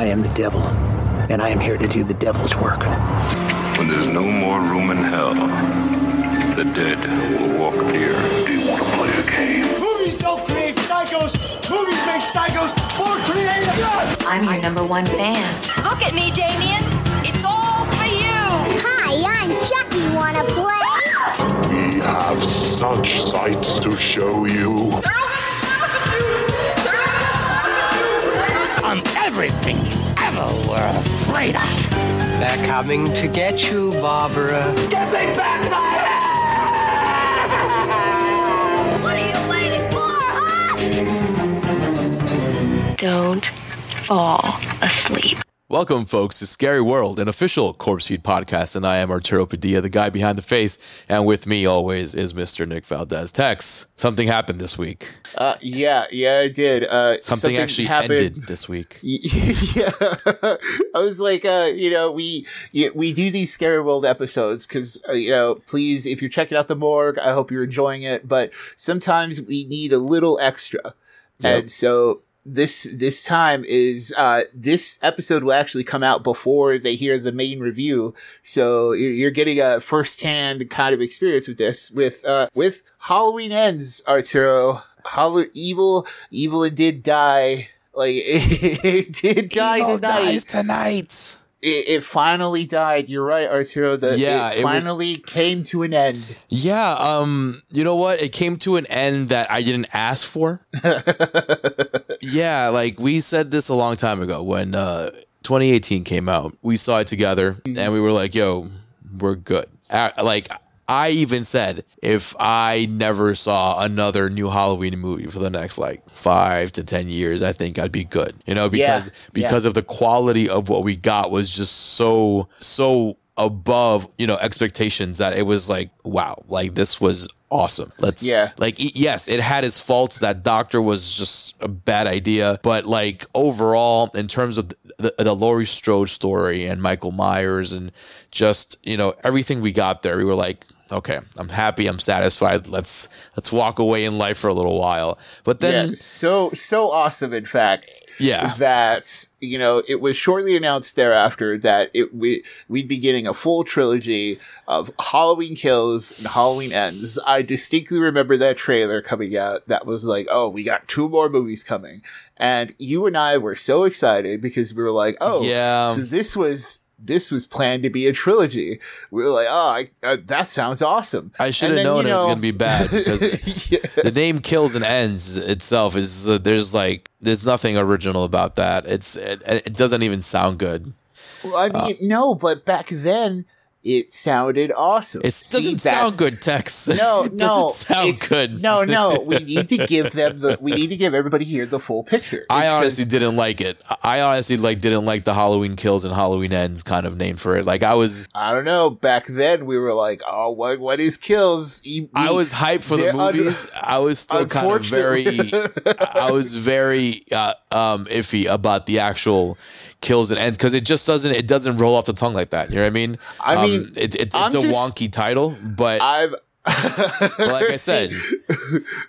I am the devil, and I am here to do the devil's work. When there's no more room in hell, the dead will walk here. Do you want to play a game? Movies don't create psychos. Movies make psychos more creative. Yes! I'm your number one fan. Look at me, Damien. It's all for you. Hi, I'm Chucky. Wanna play? We have such sights to show you. I'm everything you ever were afraid of. They're coming to get you, Barbara. Get me back my head! What are you waiting for, huh? Don't fall asleep. Welcome, folks, to Scary World, an official Corpse Feed podcast, and I am Arturo Padilla, the guy behind the face, and with me always is Mr. Nick Valdez. Tex, something happened this week. Uh, yeah, yeah, I did. Uh, Something, actually happened. ended this week. yeah, I was like, uh, you know, we we do these scary world episodes because uh, you know, please, if you're checking out the morgue, I hope you're enjoying it. But sometimes we need a little extra, Yep. and so this this time is uh this episode will actually come out before they hear the main review. So you're, you're getting a first hand kind of experience with this with uh with halloween ends arturo. Hall- evil evil it did die. Like it did die tonight. tonight. It, it finally died you're right arturo the Yeah, it it was- finally came to an end Yeah, um, you know what? It came to an end that I didn't ask for. yeah, like we said this a long time ago when uh 2018 came out. We saw it together and we were like, "Yo, we're good." Like I even said if I never saw another new Halloween movie for the next like 5 to 10 years, I think I'd be good. You know, because Yeah, because of the quality of what we got was just so so above you know expectations that it was like wow like this was awesome let's Yeah. like yes it had its faults that doctor was just a bad idea but like overall in terms of the, the Laurie Strode story and Michael Myers and just you know everything we got there we were like okay I'm happy I'm satisfied let's let's walk away in life for a little while but then yeah, so so awesome. In fact, Yeah. that you know it was shortly announced thereafter that it we we'd be getting a full trilogy of Halloween Kills and Halloween Ends. I distinctly remember that trailer coming out. That was like, oh, we got two more movies coming, and you and I were so excited because we were like, oh, Yeah. so this was. This was planned to be a trilogy. We were like, "Oh, I, uh, that sounds awesome." I should have known you it was going to be bad because Yeah. the name kills and ends itself is uh, there's like there's nothing original about that. It's it, it doesn't even sound good. Well, I mean, no, but back then it sounded awesome. It See, doesn't sound good, Tex. No, no. it no, doesn't sound good. No, no, we need to give them the. We need to give everybody here the full picture. I It's honestly 'cause- didn't like it. I honestly like didn't like the Halloween kills and Halloween ends kind of name for it. Like I was I don't know. Back then, we were like, "Oh, what? What is kills?" E- I we- was hyped for the they're un- movies. I was still kind of very, I was very uh, um, iffy about the actual kills and ends because it just doesn't, it doesn't roll off the tongue like that. You know what I mean? I Um, mean, it, it's I'm a just- wonky title, but I've. like I said,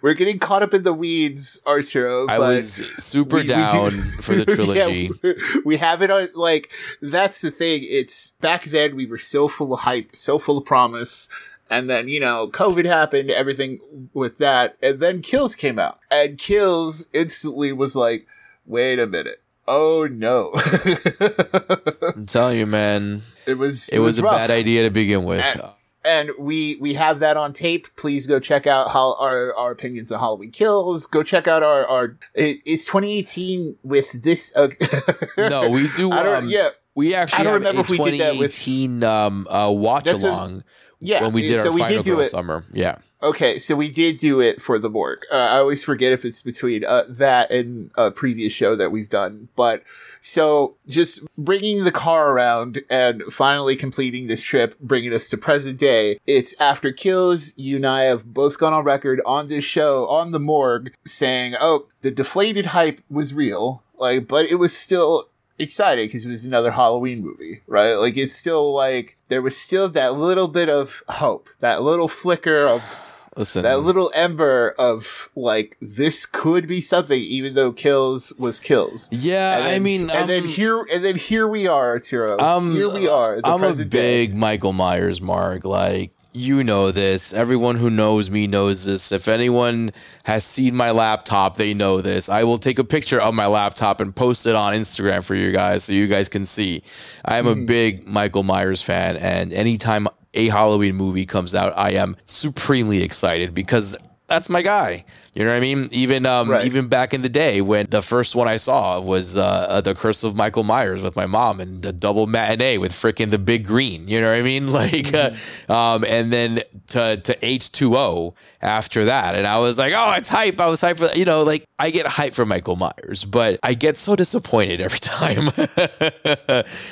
we're getting caught up in the weeds, Arturo. I but was super we- we do- down for the trilogy. we- we have it on like that's the thing. It's back then we were so full of hype, so full of promise. And then, you know, COVID happened, everything with that. And then Kills came out. And Kills instantly was like, wait a minute. Oh no. I'm telling you, man, it was it, was, a rough. bad idea to begin with. And, and we we have that on tape. Please go check out how our, our opinions on Halloween Kills. Go check out our our is 2018 with this. Uh, no, we do. I don't. Um, yeah, we actually I don't remember a if we did that with- 2018 um, uh, watch a- along yeah. when we did so our we final did girl it. summer. Yeah. Okay, so we did do it for the morgue. Uh, I always forget if it's between uh, that and a previous show that we've done. But so just bringing the car around and finally completing this trip, bringing us to present day. It's after kills. You and I have both gone on record on this show on the morgue saying, "Oh, the deflated hype was real." Like, but it was still exciting because it was another Halloween movie, right? Like it's still like there was still that little bit of hope, that little flicker of Listen, that little ember of like this could be something, even though kills was kills. Yeah, then- I mean, and then um, here, and then here we are, Tiro. Um, here we are. I'm a present day. big Michael Myers mark. Like you know this. Everyone who knows me knows this. If anyone has seen my laptop, they know this. I will take a picture of my laptop and post it on Instagram for you guys so you guys can see. I am a big Michael Myers fan, and anytime a Halloween movie comes out, I am supremely excited because that's my guy. You know what I mean? Even um, Right. even back in the day when the first one I saw was uh, The Curse of Michael Myers with my mom and a double matinee with freaking the Big Green. You know what I mean? Like, uh, um, and then to to H two O after that, and I was like, oh, it's hype. I was hyped for you know, like I get hyped for Michael Myers, but I get so disappointed every time.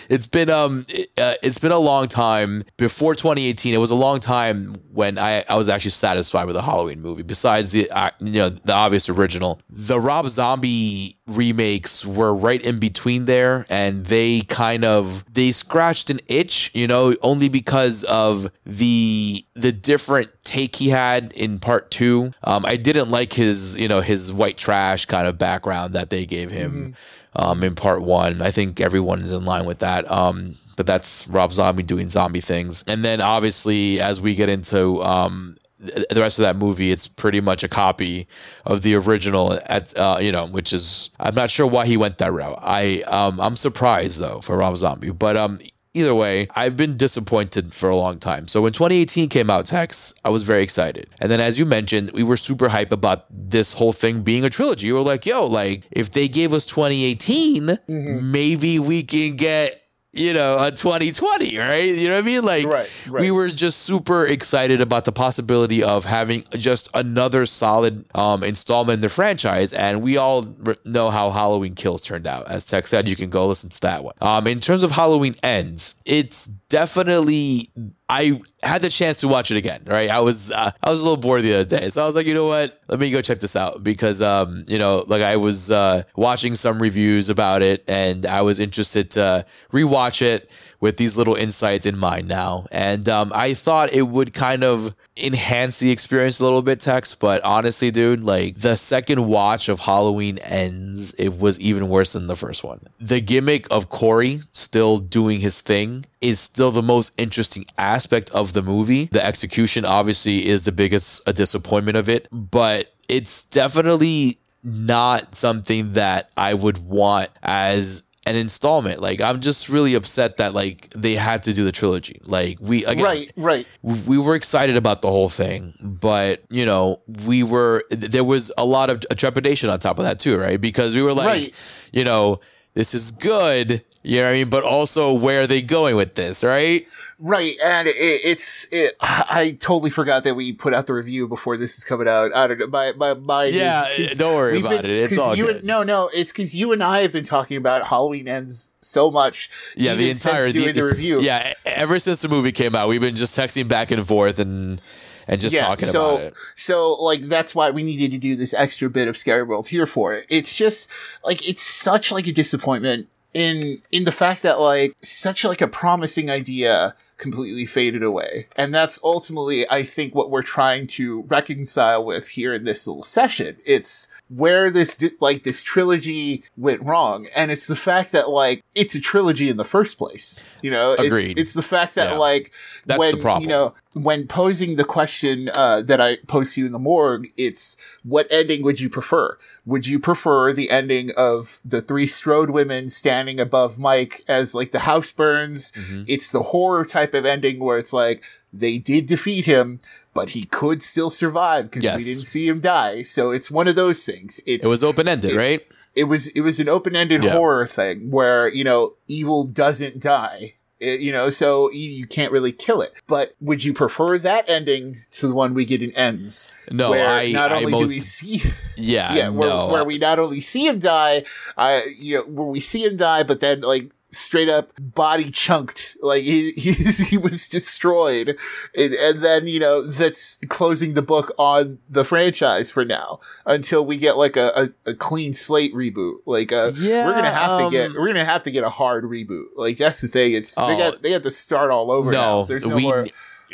it's been um, it, uh, it's been a long time before 2018. It was a long time when I I was actually satisfied with a Halloween movie. Besides the uh, you know the obvious original, the Rob Zombie remakes were right in between there, and they kind of they scratched an itch, you know, only because of the the different take he had in part two. Um, I didn't like his you know his white trash kind of background that they gave him um, in part one. I think everyone is in line with that. Um, but that's Rob Zombie doing zombie things. And then obviously, as we get into um, the rest of that movie, it's pretty much a copy of the original. At uh, you know, which is I'm not sure why he went that route. I um, I'm surprised though for Rob Zombie, but um. Either way, I've been disappointed for a long time. So when 2018 came out, Tex, I was very excited. And then, as you mentioned, we were super hype about this whole thing being a trilogy. We were like, yo, like, if they gave us 2018, maybe we can get you know, a 2020, right? You know what I mean? Like, Right, right. we were just super excited about the possibility of having just another solid um, installment in the franchise. And we all r- know how Halloween Kills turned out. As Tex said, you can go listen to that one. Um, in terms of Halloween Ends, it's definitely. I had the chance to watch it again, right? I was uh, I was a little bored the other day, so I was like, you know what? Let me go check this out because um, you know, like I was uh, watching some reviews about it, and I was interested to rewatch it with these little insights in mind now, and um, I thought it would kind of enhance the experience a little bit, Tex. But honestly, dude, like the second watch of Halloween ends, it was even worse than the first one. The gimmick of Corey still doing his thing is still the most interesting aspect of the movie. The execution obviously is the biggest uh, disappointment of it, but it's definitely not something that I would want as an installment. Like I'm just really upset that like they had to do the trilogy. Like we again, Right, right. we were excited about the whole thing, but you know, we were there was a lot of uh, trepidation on top of that too, right? Because we were like, Right. you know, this is good, you know what I mean? But also, where are they going with this, right? Right, and it, it's it. I totally forgot that we put out the review before this is coming out. I don't know. My my mind. Yeah, is, don't worry about been- it. It's all you good. And, no, no, it's because you and I have been talking about Halloween ends so much. Yeah, the entire doing the, review. Yeah, ever since the movie came out, we've been just texting back and forth and and just talking so, about it. So, like, that's why we needed to do this extra bit of Scary World here for it. It's just, like, it's such, like, a disappointment in, in the fact that, like, such, like, a promising idea completely faded away. And that's ultimately, I think, what we're trying to reconcile with here in this little session. It's where this, like, this trilogy went wrong. And it's the fact that, like, it's a trilogy in the first place. You know, Agreed. it's, it's the fact that, Yeah. like, That's when, the problem. you know, when posing the question uh, that I posed to you in the morgue, it's what ending would you prefer? Would you prefer the ending of the three Strode women standing above Mike as like the house burns? Mm-hmm. It's the horror type of ending where it's like they did defeat him, but he could still survive because Yes. we didn't see him die. So it's one of those things. It's It was open ended, right? it was it was an open ended Yeah. horror thing where you know evil doesn't die. It- you know, so you, you can't really kill it. But would you prefer that ending to the one we get in ends? No, where I- not I only most- do we see, Yeah, yeah, where, no. where we not only see him die, uh, you know, where we see him die, but then like straight up body chunked, like he he, he was destroyed, and, and then you know that's closing the book on the franchise for now until we get like a, a, a clean slate reboot. Like, uh, Yeah, we're gonna have to get um, we're gonna have to get a hard reboot. Like that's the thing. It's they Oh. got they have to start all over. now. no, There's no we more.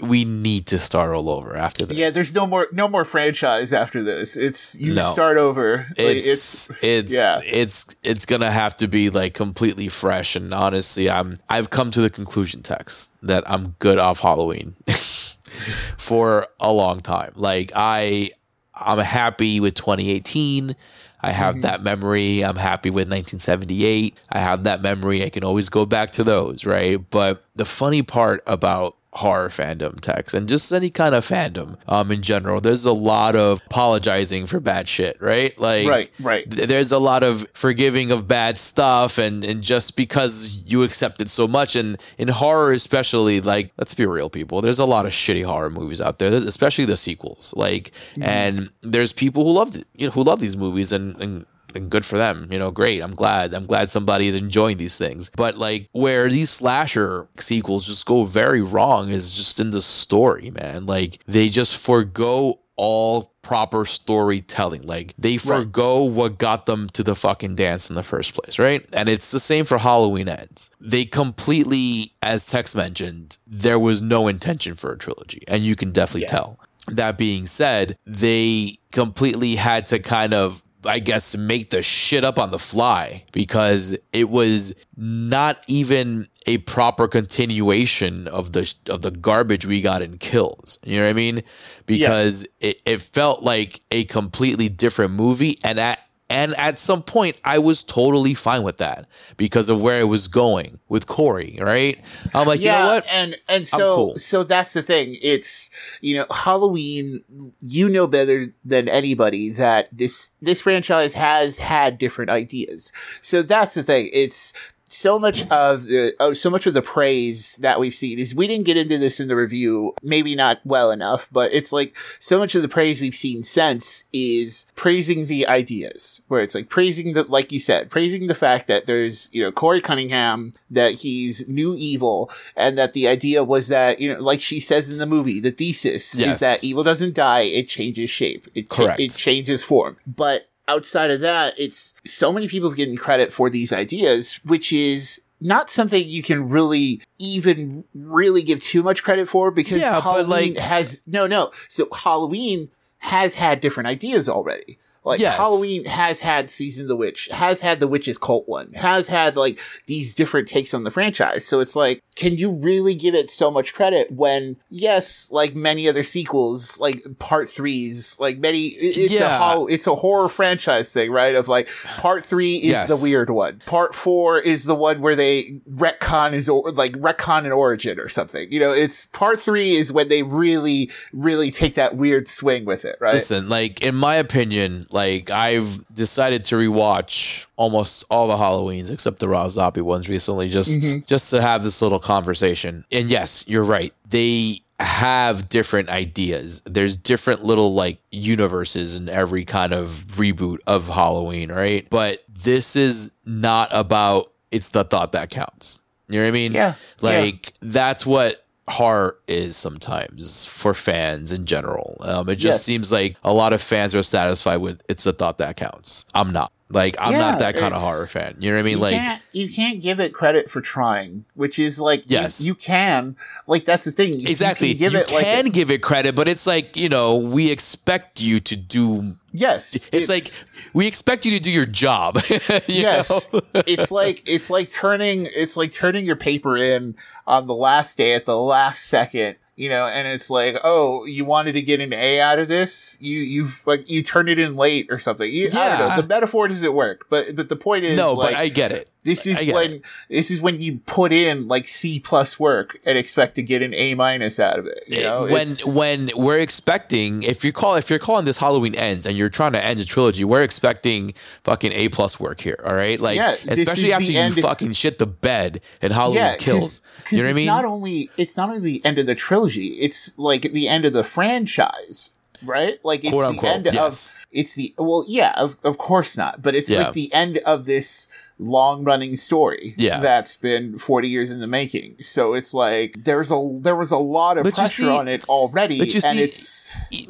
We need to start all over after this. Yeah, there's no more no more franchise after this. It's you No. start over. Like, it's it's yeah. it's it's gonna have to be like completely fresh and honestly i'm i've come to the conclusion tex that i'm good off halloween for a long time like i i'm happy with 2018 I have mm-hmm. that memory. I'm happy with 1978. I have that memory. I can always go back to those, right? But the funny part about horror fandom Tex and just any kind of fandom um in general. There's a lot of apologizing for bad shit right? Like Right, right. th- there's a lot of forgiving of bad stuff and and just because you accept it so much. And in horror especially like let's be real people there's a lot of shitty horror movies out there there's, especially the sequels like and there's people who love you know who love these movies and and and good for them. You know, great. I'm glad. I'm glad somebody is enjoying these things. But like where these slasher sequels just go very wrong is just in the story, man. Like they just forego all proper storytelling. Like they forego what got them to the fucking dance in the first place, right? And it's the same for Halloween Ends. They completely, as Tex mentioned, there was no intention for a trilogy, and you can definitely Yes. tell. That being said, they completely had to kind of I guess make the shit up on the fly because it was not even a proper continuation of the of the garbage we got in Kills. You know what I mean? Because it, it felt like a completely different movie and at and at some point I was totally fine with that because of where it was going with Corey, right? I'm like, yeah, you know what? and and so cool. so that's the thing. It's you know Halloween. You know better than anybody that this this franchise has had different ideas. So that's the thing. It's so much of the oh, so much of the praise that we've seen is we didn't get into this in the review, maybe not well enough, but it's like so much of the praise we've seen since is praising the ideas, where it's like praising the like you said, praising the fact that there's you know Corey Cunningham, that he's new evil, and that the idea was that you know like she says in the movie, the thesis Yes. is that evil doesn't die, it changes shape, it cha- Correct. it changes form, but outside of that, it's so many people getting credit for these ideas, which is not something you can really even really give too much credit for because Yeah, Halloween like- has no no. So Halloween has had different ideas already. Like Yes. Halloween has had Season of the Witch, has had the Witch's Cult one, has had like these different takes on the franchise. So it's like, can you really give it so much credit when, yes, like many other sequels, like part threes, like many, it- it's a Yeah. hol- it's a horror franchise thing, right? Of like, part three is Yes. the weird one. Part four is the one where they retcon is or, like retcon an origin or something. You know, it's part three is when they really, really take that weird swing with it, right? Listen, like in my opinion, like I've decided to rewatch almost all the Halloweens except the Rob Zombie ones recently, just mm-hmm. just to have this little conversation. And yes, you're right. They have different ideas. There's different little like universes in every kind of reboot of Halloween, right? But this is not about it's the thought that counts. You know what I mean? Yeah. Like that's what horror is sometimes for fans in general. Um, it just Yes. seems like a lot of fans are satisfied with it's the thought that counts. I'm not. Like I'm Yeah, not that kind of horror fan. You know what I mean? you like can't you can't give it credit for trying, which is like Yes. you, can like that's the thing. You- exactly. you You can give it like a- give it credit, but it's like you know we expect you to do. yes, It's, like we expect you to do your job. you yes, it's like it's like turning it's like turning your paper in on the last day at the last second. You know, and it's like, oh, you wanted to get an A out of this, you you've like you turned it in late or something. You, I don't know. The metaphor doesn't work, but but the point is, no, like, but I get it. This is when it. this is when you put in like C plus work and expect to get an A minus out of it. You eh, know, when It's- when we're expecting if you call if you're calling this Halloween ends and you're trying to end a trilogy, we're expecting fucking A plus work here. All right, like Yeah, especially after you fucking shit the bed and Halloween kills. You know what I mean? not only it's not only the end of the trilogy; it's like the end of the franchise, right? Like it's Quote, the unquote, end yes. of it's the well, yeah, of of course not, but it's Yeah. like the end of this long running story Yeah. that's been 40 years in the making so it's like there's a there was a lot of But pressure see- on it already but you and see- it's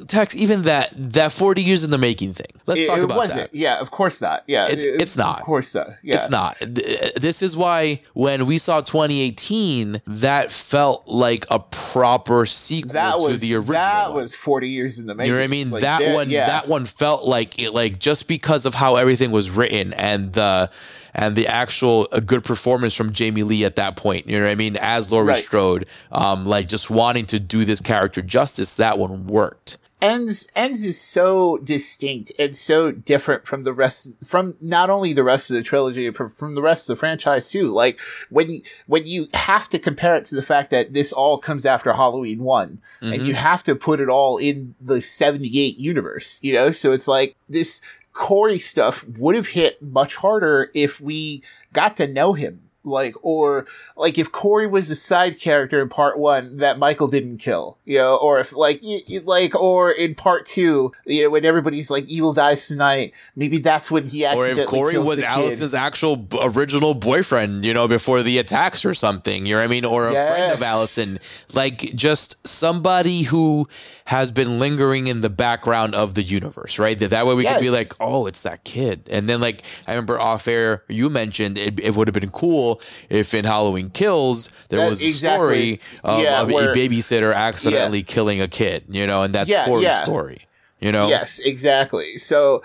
Tex, even that that 40 years in the making thing. Let's it, talk it about wasn't. that. Yeah, of course not. Yeah, It's- it- it's not. Of course not. Yeah, It's not. This is why when we saw 2018, that felt like a proper sequel That to was the original. that one. was forty years in the making. You know what I mean? Like, that one, yeah. that one felt like it, like just because of how everything was written and the and the actual a good performance from Jamie Lee at that point. You know what I mean? As Laurie Right. Strode, um, like just wanting to do this character justice, that one worked. ends ends is so distinct and so different from the rest from not only the rest of the trilogy but from the rest of the franchise too like when when you have to compare it to the fact that this all comes after halloween one and Mhm. you have to put it all in the 78 universe you know so it's like this corey stuff would have hit much harder if we got to know him like or like if Corey was a side character in part one that Michael didn't kill, you know, or if like y- y- like or in part two, you know, when everybody's like evil dies tonight, maybe that's when he actually. Or if Corey was kid. Alice's actual b- original boyfriend, you know, before the attacks or something, you know what I mean? Or a friend of Yes. Allison. Like just somebody who has been lingering in the background of the universe, right? That that way we could be like, oh, it's that kid. And then like I remember off air you mentioned it, it would have been cool if in Halloween Kills there That- was a exactly. story of, Yeah, of where- a babysitter accidentally killing a kid, you know, and that's Yeah, Corey's yeah. story. You know? Yes, exactly. So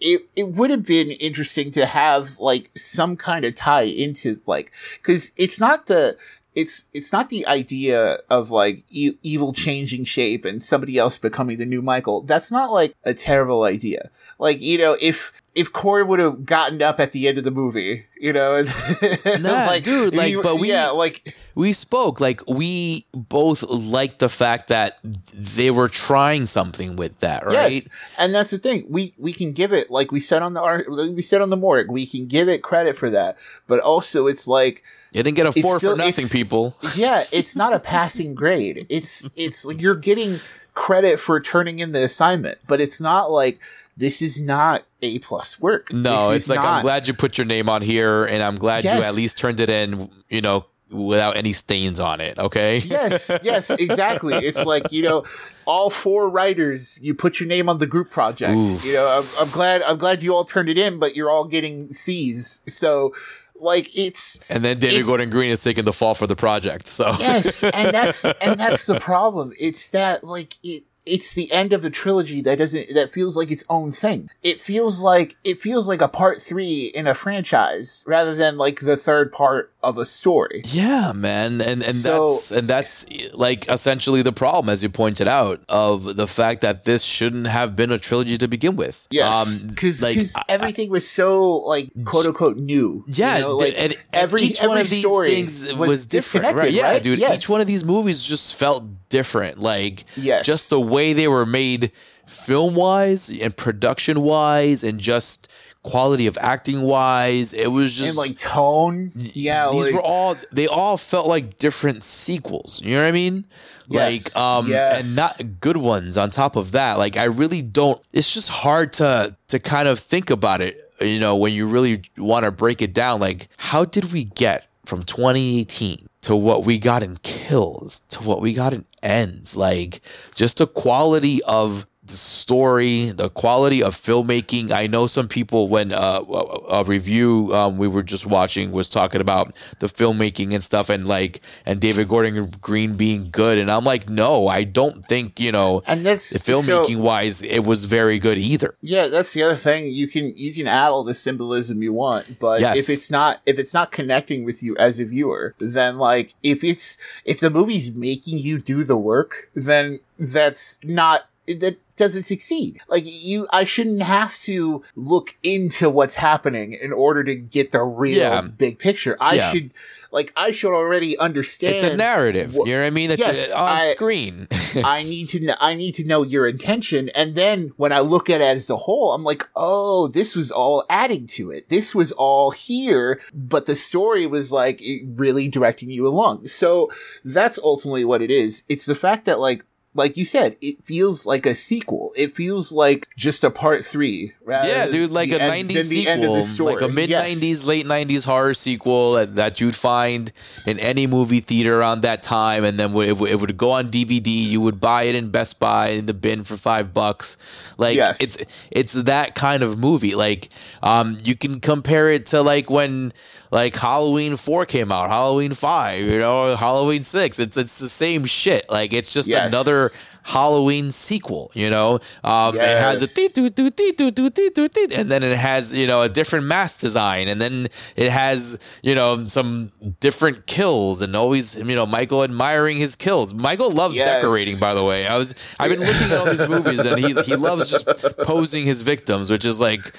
it it would have been interesting to have like some kind of tie into like because it's not the it's it's not the idea of like e- evil changing shape and somebody else becoming the new Michael. That's not like a terrible idea. Like you know if. If Corey would have gotten up at the end of the movie, you know, Nah, dude, like, he- but we- yeah, like we spoke like we both liked the fact that they were trying something with that right Yes, and that's the thing. We we can give it like we said on the art, we said on the morgue. We can give it credit for that, but also it's like you didn't get a four still- for nothing people yeah, it's not a passing grade. It's it's like you're getting credit for turning in the assignment, but it's not like this is not a plus work. no This it's like i'm glad you put your name on here and i'm glad you at least turned it in you know without any stains on it okay yes, yes, exactly. It's like you know, all four writers. You put your name on the group project. Oof. You know, I'm, I'm glad. I'm glad you all turned it in, but you're all getting C's. So, like, it's and then david gordon green is taking the fall for the project so yes, and that's and that's the problem. It's that like it. It's the end of the trilogy that doesn't that feels like its own thing. It feels like it feels like a part three in a franchise rather than like the third part of a story. Yeah, man, and and So- that's and that's like essentially the problem, as you pointed out, of the fact that this shouldn't have been a trilogy to begin with. Yes, Um, because like, everything was so like quote unquote new. Yeah, you know, like and, and every each one of these things was, different, right? Yeah, right? dude. Yes. Each one of these movies just felt different. Like, Yes. just the way they were made, film wise and production wise, and just quality of acting wise. It was just and like tone. Yeah, these like, were all they all felt like different sequels. You know what I mean? Yes, Like um yes. and not good ones on top of that. Like I really don't it's just hard to to kind of think about it, you know, when you really want to break it down like how did we get from 2018 to what we got in kills to what we got in ends like just the quality of the story, the quality of filmmaking. I know some people when uh, a review um, we were just watching was talking about the filmmaking and stuff, and like and David Gordon Green being good, and I'm like, no, I don't think you know. And that's the filmmaking so- wise, it was very good either. Yeah, that's the other thing. You can you can add all the symbolism you want, but Yes. if it's not if it's not connecting with you as a viewer, then like if it's if the movie's making you do the work, then that's not that doesn't succeed. Like you I shouldn't have to look into what's happening in order to get the real Yeah. big picture. I Yeah. should like I should already understand It's a narrative. what- you know what I mean? That's Yes, on I- screen. I need to kn- I need to know your intention and then when I look at it as a whole I'm like oh this was all adding to it this was all here but the story was like really directing you along so that's ultimately what it is it's the fact that like like you said, it feels like a sequel. It feels like just a part three. rather Yeah, dude, like a end- 90s than the end of the sequel, like a mid Yes. 90s, late 90s horror sequel that, you'd find in any movie theater around that time. And then it, would- it would go on DVD. You would buy it in Best Buy in the bin for five bucks. Like Yes. it's it's that kind of movie. Like um, you can compare it to like when like Halloween four came out, Halloween five, you know, Halloween six. It's it's the same shit. Like it's just Yes. another Halloween sequel, you know. Um, It has a Yes. dee doo doo dee doo doo dee doo dee, and then it has you know a different mask design, and then it has you know some different kills, and always you know Michael admiring his kills. Michael loves Yes. decorating, by the way. I was I've been looking at all these movies, and he he loves just posing his victims, which is like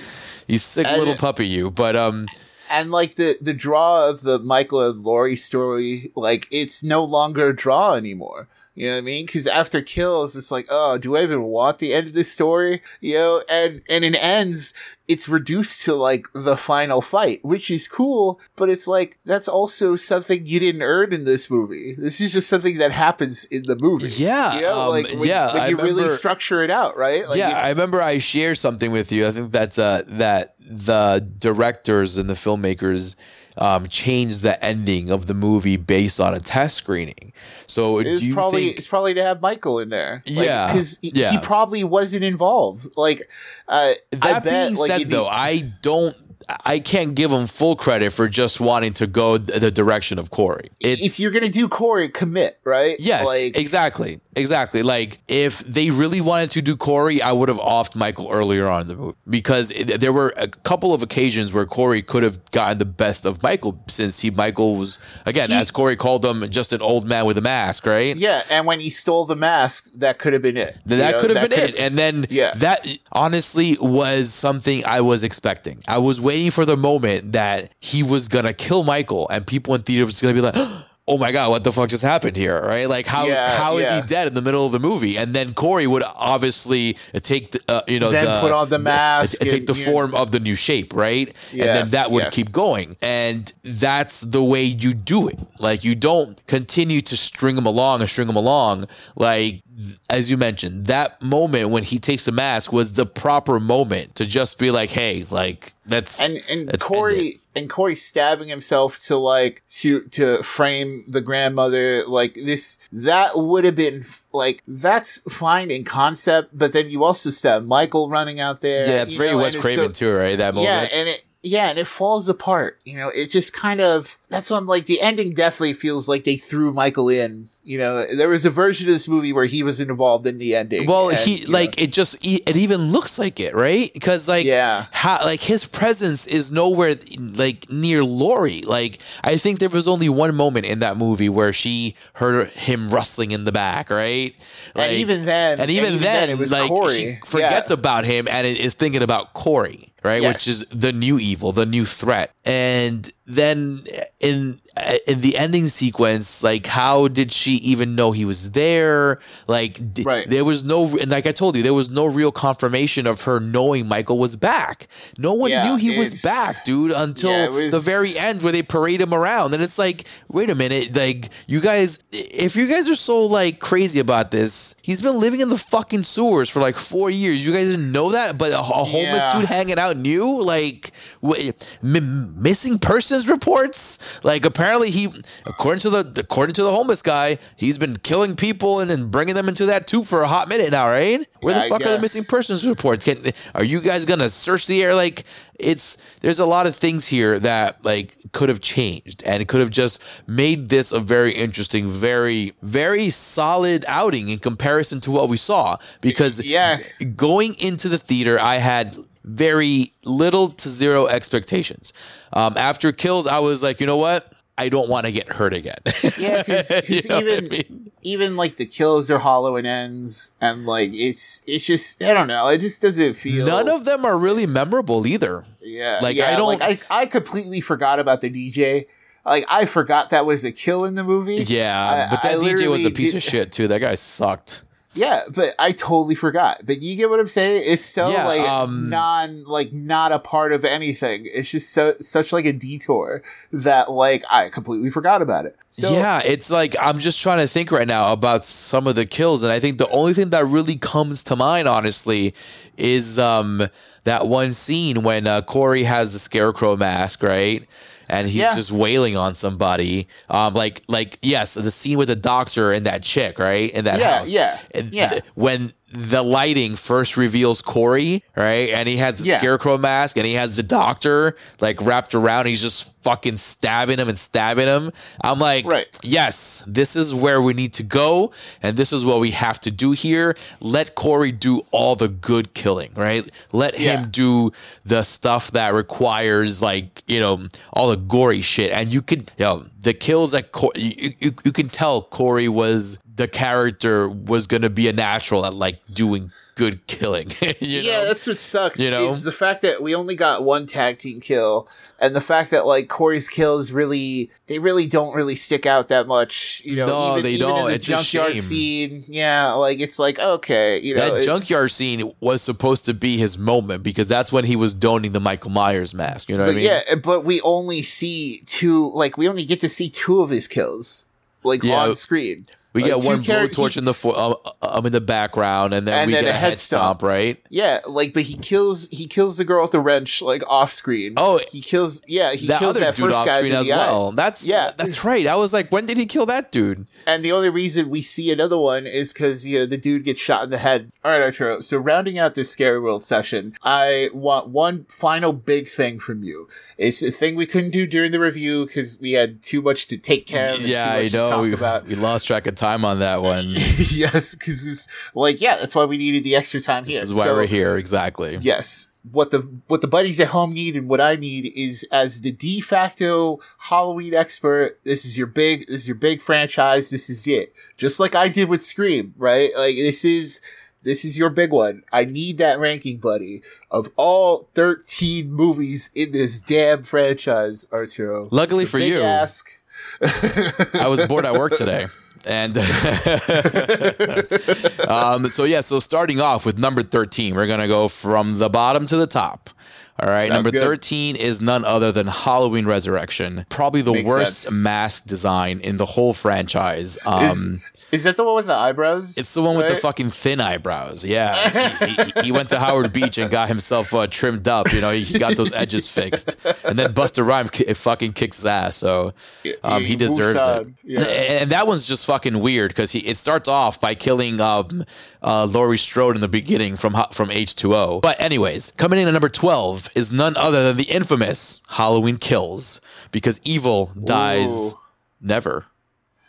you sick And- little puppy, you. But um, and like the the draw of the Michael and Laurie story, like it's no longer a draw anymore. You know what I mean? Because after kills, it's like, oh, do I even want the end of this story? You know, and and it ends. It's reduced to like the final fight, which is cool, but it's like that's also something you didn't earn in this movie. This is just something that happens in the movie. Yeah, you know, um, like when, yeah, when you really structure it out, right? Like yeah, I remember I shared something with you. I think that's uh that the directors and the filmmakers um, changed the ending of the movie based on a test screening. So It's probably think? it's probably to have Michael in there. Yeah, because he, yeah. he probably wasn't involved. Like, uh, I That bet. being like, said, though, I don't. I can't give him full credit for just wanting to go the direction of Corey. It's, if you're gonna do Corey, commit right. Yes, like exactly, exactly. Like if they really wanted to do Corey, I would have offed Michael earlier on in the movie because it, there were a couple of occasions where Corey could have gotten the best of Michael since he Michael was again, He- as Corey called him, just an old man with a mask, right? yeah, and when he stole the mask, that could have been it. You That know, could have been it. And then Yeah. that honestly was something I was expecting. I was waiting for the moment that he was going to kill Michael and people in theater was going to be like, oh my God, what the fuck just happened here? Right? Like, how Yeah, how is yeah. he dead in the middle of the movie? And then Corey would obviously take the, uh, you know, Then the, put on the mask take and, the you know- form of the new shape, right? and then that would yes. keep going. And that's the way you do it. Like you don't continue to string them along and string them along. Like as you mentioned, that moment when he takes the mask was the proper moment to just be like, hey, like that's and and. Corey and Corey stabbing himself to like to to frame the grandmother like this that would have been like that's fine in concept, but then you also stab Michael running out there. Yeah, it's very know, Wes Craven so- too, right? That moment. Yeah, and it yeah, and it falls apart. You know, it just kind of that's what I'm like. The ending definitely feels like they threw Michael in. You know, there was a version of this movie where he was involved in the ending. Well, and, he you know, like it just it even looks like it, right? Because like Yeah. how like his presence is nowhere like near Laurie. Like I think there was only one moment in that movie where she heard him rustling in the back, right? And even then- and even, and even then, then it was like Corey. she forgets Yeah. about him and is thinking about Corey, right? Which is the new evil, the new threat. And then in Uh, in the ending sequence, like how did she even know he was there? Like d- Right. there was no and like I told you, there was no real confirmation of her knowing Michael was back. No one Yeah, knew he was back, dude, until Yeah, was- the very end where they parade him around. And it's like, wait a minute, like you guys if you guys are so like crazy about this, he's been living in the fucking sewers for like four years. You guys didn't know that, but a, a homeless Yeah. dude hanging out knew? Like wh- m- missing persons reports? Like apparently he according to the according to the homeless guy, he's been killing people and then bringing them into that tube for a hot minute now, right? Where the I fuck are the missing persons reports? Can, are you guys gonna search the air? Like it's there's a lot of things here that like could have changed and could have just made this a very interesting, very very solid outing in comparison to what we saw. Because Yeah. going into the theater, I had very little to zero expectations. Um, after kills, I was like, you know what? I don't want to get hurt again. Yeah, because what I even mean? even like the kills are hollow and ends, and like it's it's just I don't know. It just doesn't feel None of them are really memorable either. yeah. like, yeah, I don't- Like, I I completely forgot about the DJ. Like I forgot that was a kill in the movie. Yeah, I- but that I DJ was a piece did- of shit too. That guy sucked. Yeah, but I totally forgot. But you get what I'm saying? It's so Yeah, like um, non like not a part of anything. It's just so such like a detour that like I completely forgot about it. So yeah, it's like I'm just trying to think right now about some of the kills, and I think the only thing that really comes to mind, honestly, is um that one scene when uh, Corey has the scarecrow mask, right? And he's Yeah. just wailing on somebody. Um, like, like yes, the scene with the doctor and that chick, right, in that Yeah, house. yeah, And yeah. th- when the lighting first reveals Corey, right, and he has the Yeah. scarecrow mask and he has the doctor like wrapped around, he's just fucking stabbing him and stabbing him. I'm like, Right. yes, this is where we need to go, and this is what we have to do here. Let Corey do all the good killing, right? Let Yeah. him do the stuff that requires, like, you know, all the gory shit. And you could, you know, the kills that Cor- you, you, you can tell Corey was the character was going to be a natural at like doing good killing. you yeah, know? that's what sucks. You know? is the fact that we only got one tag team kill, and the fact that like Corey's kills really they really don't really stick out that much. You know, No, even, they even don't. In the It's junkyard scene, yeah, like it's like okay, you know, that junkyard scene was supposed to be his moment because that's when he was donning the Michael Myers mask. You know what I mean? yeah, but we only see two. Like we only get to see two of his kills, like Yeah. on screen. We Like, get one char- blowtorch he- in the fo- uh, um in the background, and then And we then get a head head stomp, right? Yeah, like, but he kills he kills the girl with the wrench like off screen. Oh, he kills. Yeah, he that kills other that dude first off guy screen as the eye. well. That's Yeah. that's right. I was like, when did he kill that dude? And the only reason we see another one is because you know the dude gets shot in the head. All right, Arturo. So rounding out this scary world session, I want one final big thing from you. It's a thing we couldn't do during the review because we had too much to take care of. Yeah, too I know. talk We, about. we lost track of time on that one. yes, because it's like yeah, that's why we needed the extra time here. this is why So- we're here. Exactly. Yes. What the what the buddies at home need and what I need is as the de facto Halloween expert, this is your big this is your big franchise, this is it. Just like I did with Scream, right? Like this is this is your big one. I need that ranking, buddy, of all 13 movies in this damn franchise, Arturo. Luckily for you. ask. I was bored at work today. And um, so yeah, so starting off with number thirteen, we're gonna go from the bottom to the top. All right, Sounds number good. thirteen is none other than Halloween Resurrection. Probably the Makes worst sense. mask design in the whole franchise. Um, Is, is that the one with the eyebrows? it's the one with the fucking thin eyebrows. Yeah, he, he- he went to Howard Beach and got himself uh, trimmed up. You know, he, got those edges fixed, and then Busta Rhymes ki- fucking kicks his ass. So um, he He deserves it. Yeah. And that one's just fucking weird because he it starts off by killing um, uh, Laurie Strode in the beginning from from H two O. But anyways, coming in at number is none other than the infamous Halloween Kills because evil dies Ooh. never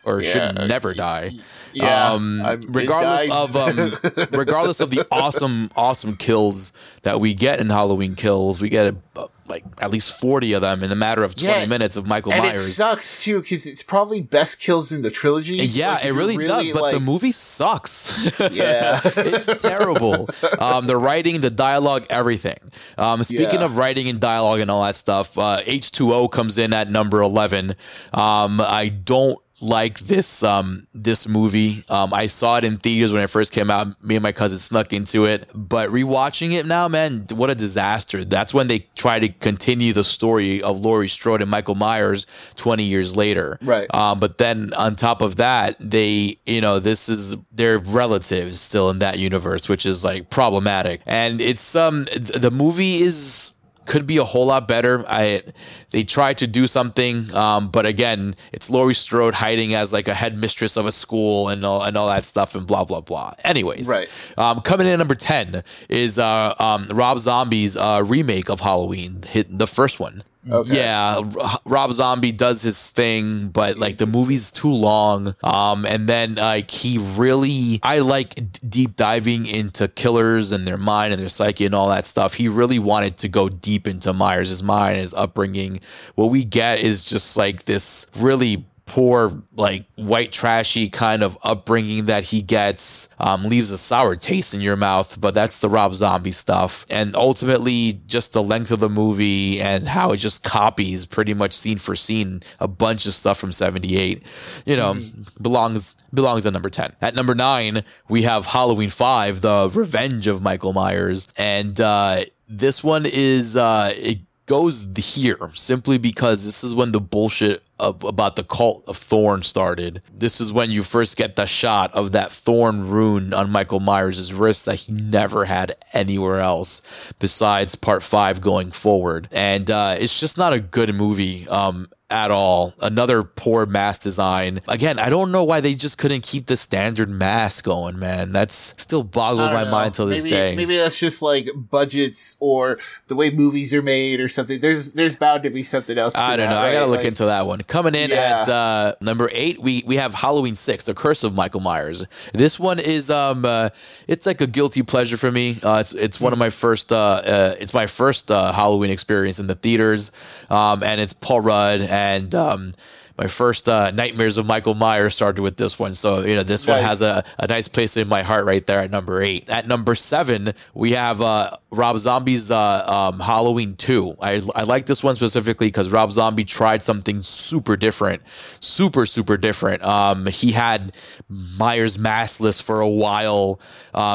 or Yeah, should never die. yeah, um, regardless of um, regardless of the awesome awesome kills that we get in Halloween Kills, we get uh, like at least forty of them in a matter of twenty Yeah, minutes of Michael and it Myers. sucks too because it's probably best kills in the trilogy. Yeah, Like, it you're really, does, but the movie sucks. Yeah. it's terrible. Um, the writing, the dialogue, everything. Um, speaking Yeah. of writing and dialogue and all that stuff, uh, H2O comes in at number 11. Um, I don't like this um this movie. Um I saw it in theaters when it first came out. Me and my cousin snuck into it, but rewatching it now, man, what a disaster. That's when they try to continue the story of Laurie Strode and Michael Myers 20 years later. Right. Um but then on top of that, they, you know, this is their relatives still in that universe, which is like problematic. And it's um th- the movie is could be a whole lot better. I they tried to do something, um, but again, it's Laurie Strode hiding as like a headmistress of a school and all and all that stuff and blah blah blah. Anyways, Right. Um, coming in at number ten is uh, um, Rob Zombie's uh, remake of Halloween, hit the first one. Okay. Yeah, Rob Zombie does his thing, but like the movie's too long. Um, and then like he really, I like deep diving into killers and their mind and their psyche and all that stuff. He really wanted to go deep into Myers' mind, and his upbringing. What we get is just like this really poor, like white trashy kind of upbringing that he gets um, leaves a sour taste in your mouth. But that's the Rob Zombie stuff, and ultimately just the length of the movie and how it just copies pretty much scene for scene a bunch of stuff from '78. You know, belongs belongs at number ten. At number nine, we have Halloween Five: The Revenge of Michael Myers, and uh, this one is uh, it goes here simply because this is when the bullshit of, about the cult of Thorn started. This is when you first get the shot of that Thorn rune on Michael Myers' wrist that he never had anywhere else besides part five going forward. And uh, it's just not a good movie. Um, at all. Another poor mask design. Again, I don't know why they just couldn't keep the standard mask going, man. That's still boggles my know. mind till this maybe, day. Maybe that's just like budgets or the way movies are made or something. There's there's bound to be something else. I don't that, know. I gotta look Like- into that one. Coming in Yeah. at uh, number eight, we we have Halloween Six: The Curse of Michael Myers. This one is um, uh, it's like a guilty pleasure for me. Uh, it's it's one of my first uh, uh it's my first uh, Halloween experience in the theaters, um, and it's Paul Rudd and um. My first uh, nightmares of Michael Myers started with this one, so you know this one has a, a nice place in my heart right there at number eight. At number seven, we have uh, Rob Zombie's uh, um, Halloween Two. I I like this one specifically because Rob Zombie tried something super different, super super different. Um, he had Myers maskless for a while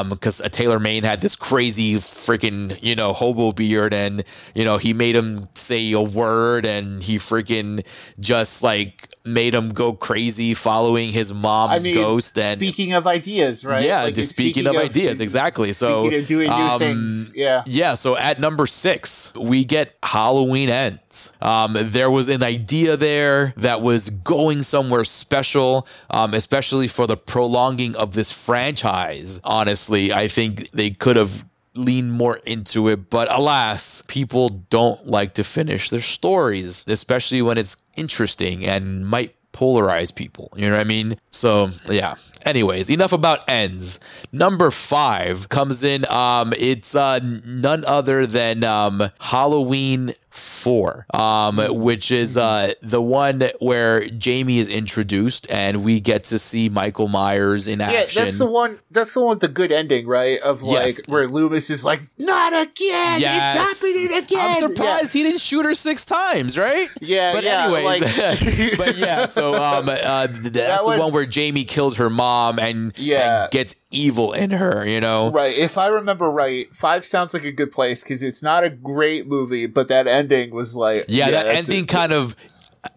because a Tyler Mane had this crazy freaking you know hobo beard, and you know he made him say a word, and he freaking just like made him go crazy following his mom's I mean, ghost. And speaking of ideas, right? yeah, Like, it's speaking, of, ideas, exactly. So speaking of doing new um, things, yeah. yeah. So at number six, we get Halloween ends. Um, there was an idea there that was going somewhere special, um, especially for the prolonging of this franchise. Honestly, I think they could have leaned more into it, but alas, people don't like to finish their stories, especially when it's interesting and might polarize people. You know what I mean? So yeah. Anyways, enough about ends. Number five comes in. Um, it's uh none other than um Halloween four, um, which is uh the one where Jamie is introduced and we get to see Michael Myers in Yeah, action. that's the one. That's the one with the good ending, right? Of like Yes. where Loomis is like, "Not again! Yes. It's happening again!" I'm surprised he didn't shoot her six times, right? Yeah, but yeah, anyways, like- but yeah. So um, uh, th- that's the one- one where Jamie kills her mom and, Yeah. and gets evil in her. You know, Right. If I remember right, five sounds like a good place because it's not a great movie, but that ending was like, Yeah, that ending it. kind of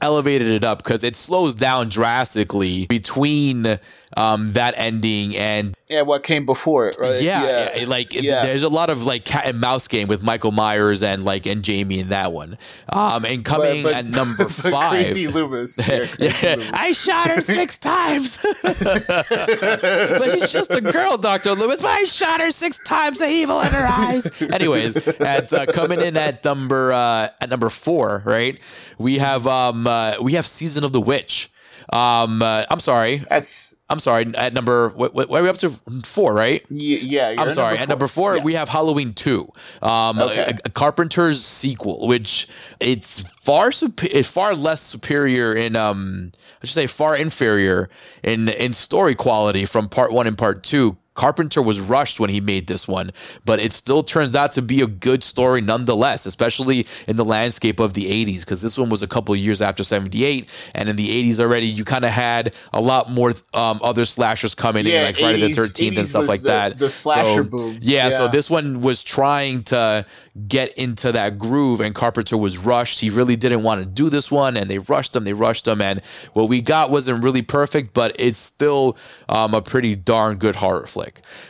elevated it up because it slows down drastically between um, that ending and Yeah, what came before it, right? yeah, it- like Yeah. there's a lot of like cat and mouse game with Michael Myers and like and Jamie in that one. Um, and coming but- at number five, Crazy Loomis. Yeah, Yeah, Loomis. I shot her six times. but she's just a girl, Dr. Lewis. But I shot her six times, the evil in her eyes. Anyways, at uh, coming in at number uh, at number four, right? We have um uh, we have Season of the Witch. Um, uh, I'm sorry. That's I'm sorry. At number, what, what, what are we up to? Four, right? yeah. I'm sorry. At number four, Yeah. we have Halloween Two, um, Okay. a, a Carpenter's sequel, which it's far supe- it's far less superior in um, I should say far inferior in in story quality from part one and part two. Carpenter was rushed when he made this one, but it still turns out to be a good story nonetheless, especially in the landscape of the 80s, because this one was a couple of years after 78. And in the 80s already, you kind of had a lot more um, other slashers coming in, Yeah, like Friday 80s the 13th and stuff like the- that. the slasher So, boom. Yeah, so this one was trying to get into that groove, and Carpenter was rushed. He really didn't want to do this one, and they rushed him. They rushed him, and what we got wasn't really perfect, but it's still um, a pretty darn good horror flick.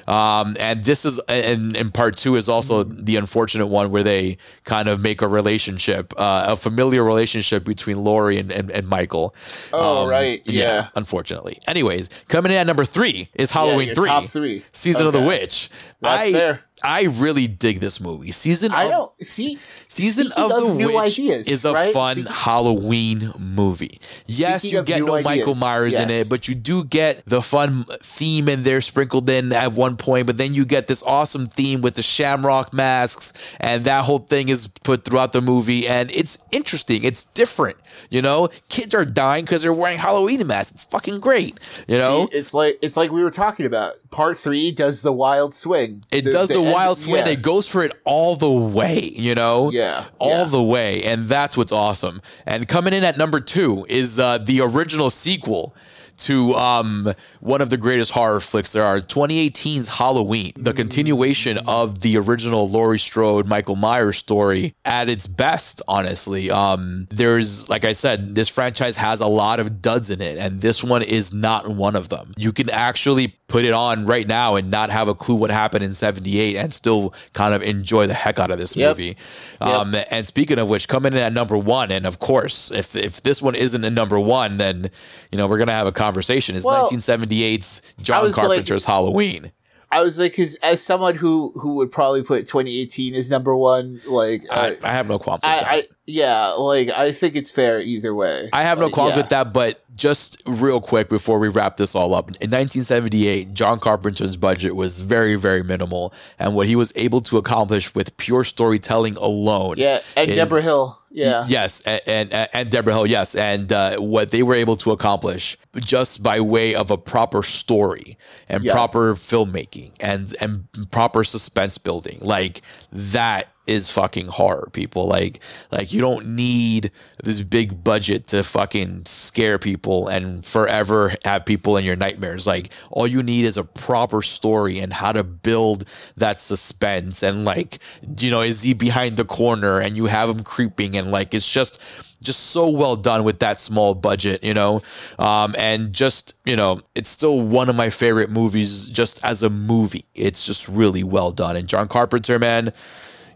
Um, and this is, and, and part two is also the unfortunate one where they kind of make a relationship, uh, a familiar relationship between Laurie and, and, and Michael. Oh, right, yeah. Unfortunately. Anyways, coming in at number three is Halloween your three, top three. season of the witch. That's I, fair. I really dig this movie. Season I of don't see Season speaking of the new Witch ideas, is a right? fun Speaking- Halloween movie. Yes, you get no Michael ideas, Myers in it, but you do get the fun theme in there sprinkled in at one point. But then you get this awesome theme with the shamrock masks, and that whole thing is put throughout the movie, and it's interesting. It's different. You know, kids are dying because they're wearing Halloween masks. It's fucking great. You know, See, it's like it's like we were talking about. Part three does the wild swing. It does the, end- wild swing. yeah. It goes for it all the way, you know? Yeah, All yeah. the way. And that's what's awesome. And coming in at number two is uh, the original sequel to um, one of the greatest horror flicks there are 2018's Halloween, the continuation of the original Laurie Strode, Michael Myers story at its best, honestly. Um, there's, like I said, this franchise has a lot of duds in it, and this one is not one of them. You can actually put it on right now and not have a clue what happened in 78 and still kind of enjoy the heck out of this Yep. movie. Um, and speaking of which, coming in at number one, and of course, if if this one isn't a number one, then you know we're gonna have a conversation. Is Well, 1978's John was like- Carpenter's Halloween? I was like, because as someone who who would probably put 2018 as number one, like I, I, I have no qualms with I, that. I yeah, like I think it's fair either way. I have no qualms yeah. with that, but just real quick before we wrap this all up, in 1978, John Carpenter's budget was very, very minimal, and what he was able to accomplish with pure storytelling alone, Yeah, and is- Debra Hill. Yeah, Yes, and and, and Debra Hill, yes, and uh, what they were able to accomplish just by way of a proper story and Yes. proper filmmaking and and proper suspense building, like that is fucking horror, people. Like like you don't need this big budget to fucking scare people and forever have people in your nightmares. Like all you need is a proper story and how to build that suspense and like you know is he behind the corner and you have him creeping and like it's just just so well done with that small budget you know um and just you know it's still one of my favorite movies just as a movie it's just really well done and john carpenter man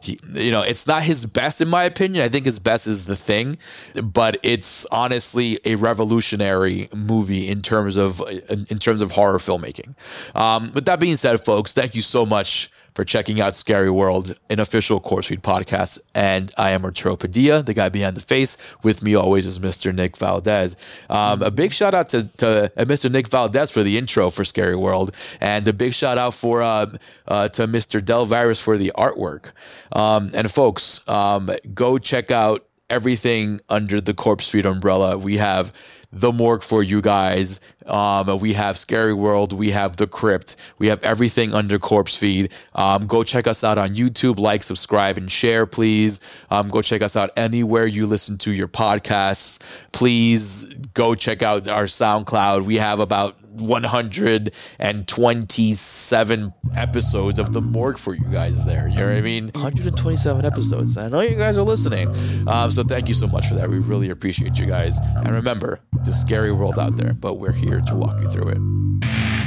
he, you know, it's not his best in my opinion. I think his best is The Thing, but it's honestly a revolutionary movie in terms of in terms of horror filmmaking. Um, with that being said, folks, thank you so much for checking out Scary World, an official Corpse Feed podcast. And I am Arturo Padilla, the guy behind the face. With me always is Mr. Nick Valdez. Um, a big shout out to, to uh, Mr. Nick Valdez for the intro for Scary World, and a big shout out for uh, uh, to Mr. Delvirus for the artwork. Um, and folks, um, go check out everything under the Corpse Feed umbrella. We have the morgue for you guys. Um, we have Scary World. We have The Crypt. We have everything under Corpse Feed. Um, go check us out on YouTube. Like, subscribe, and share, please. Um, go check us out anywhere you listen to your podcasts. Please go check out our SoundCloud. We have about 127 episodes of the morgue for you guys there. You know what I mean? 127 episodes. I know you guys are listening. Um, so thank you so much for that. We really appreciate you guys. And remember, it's a scary world out there, but we're here to walk you through it.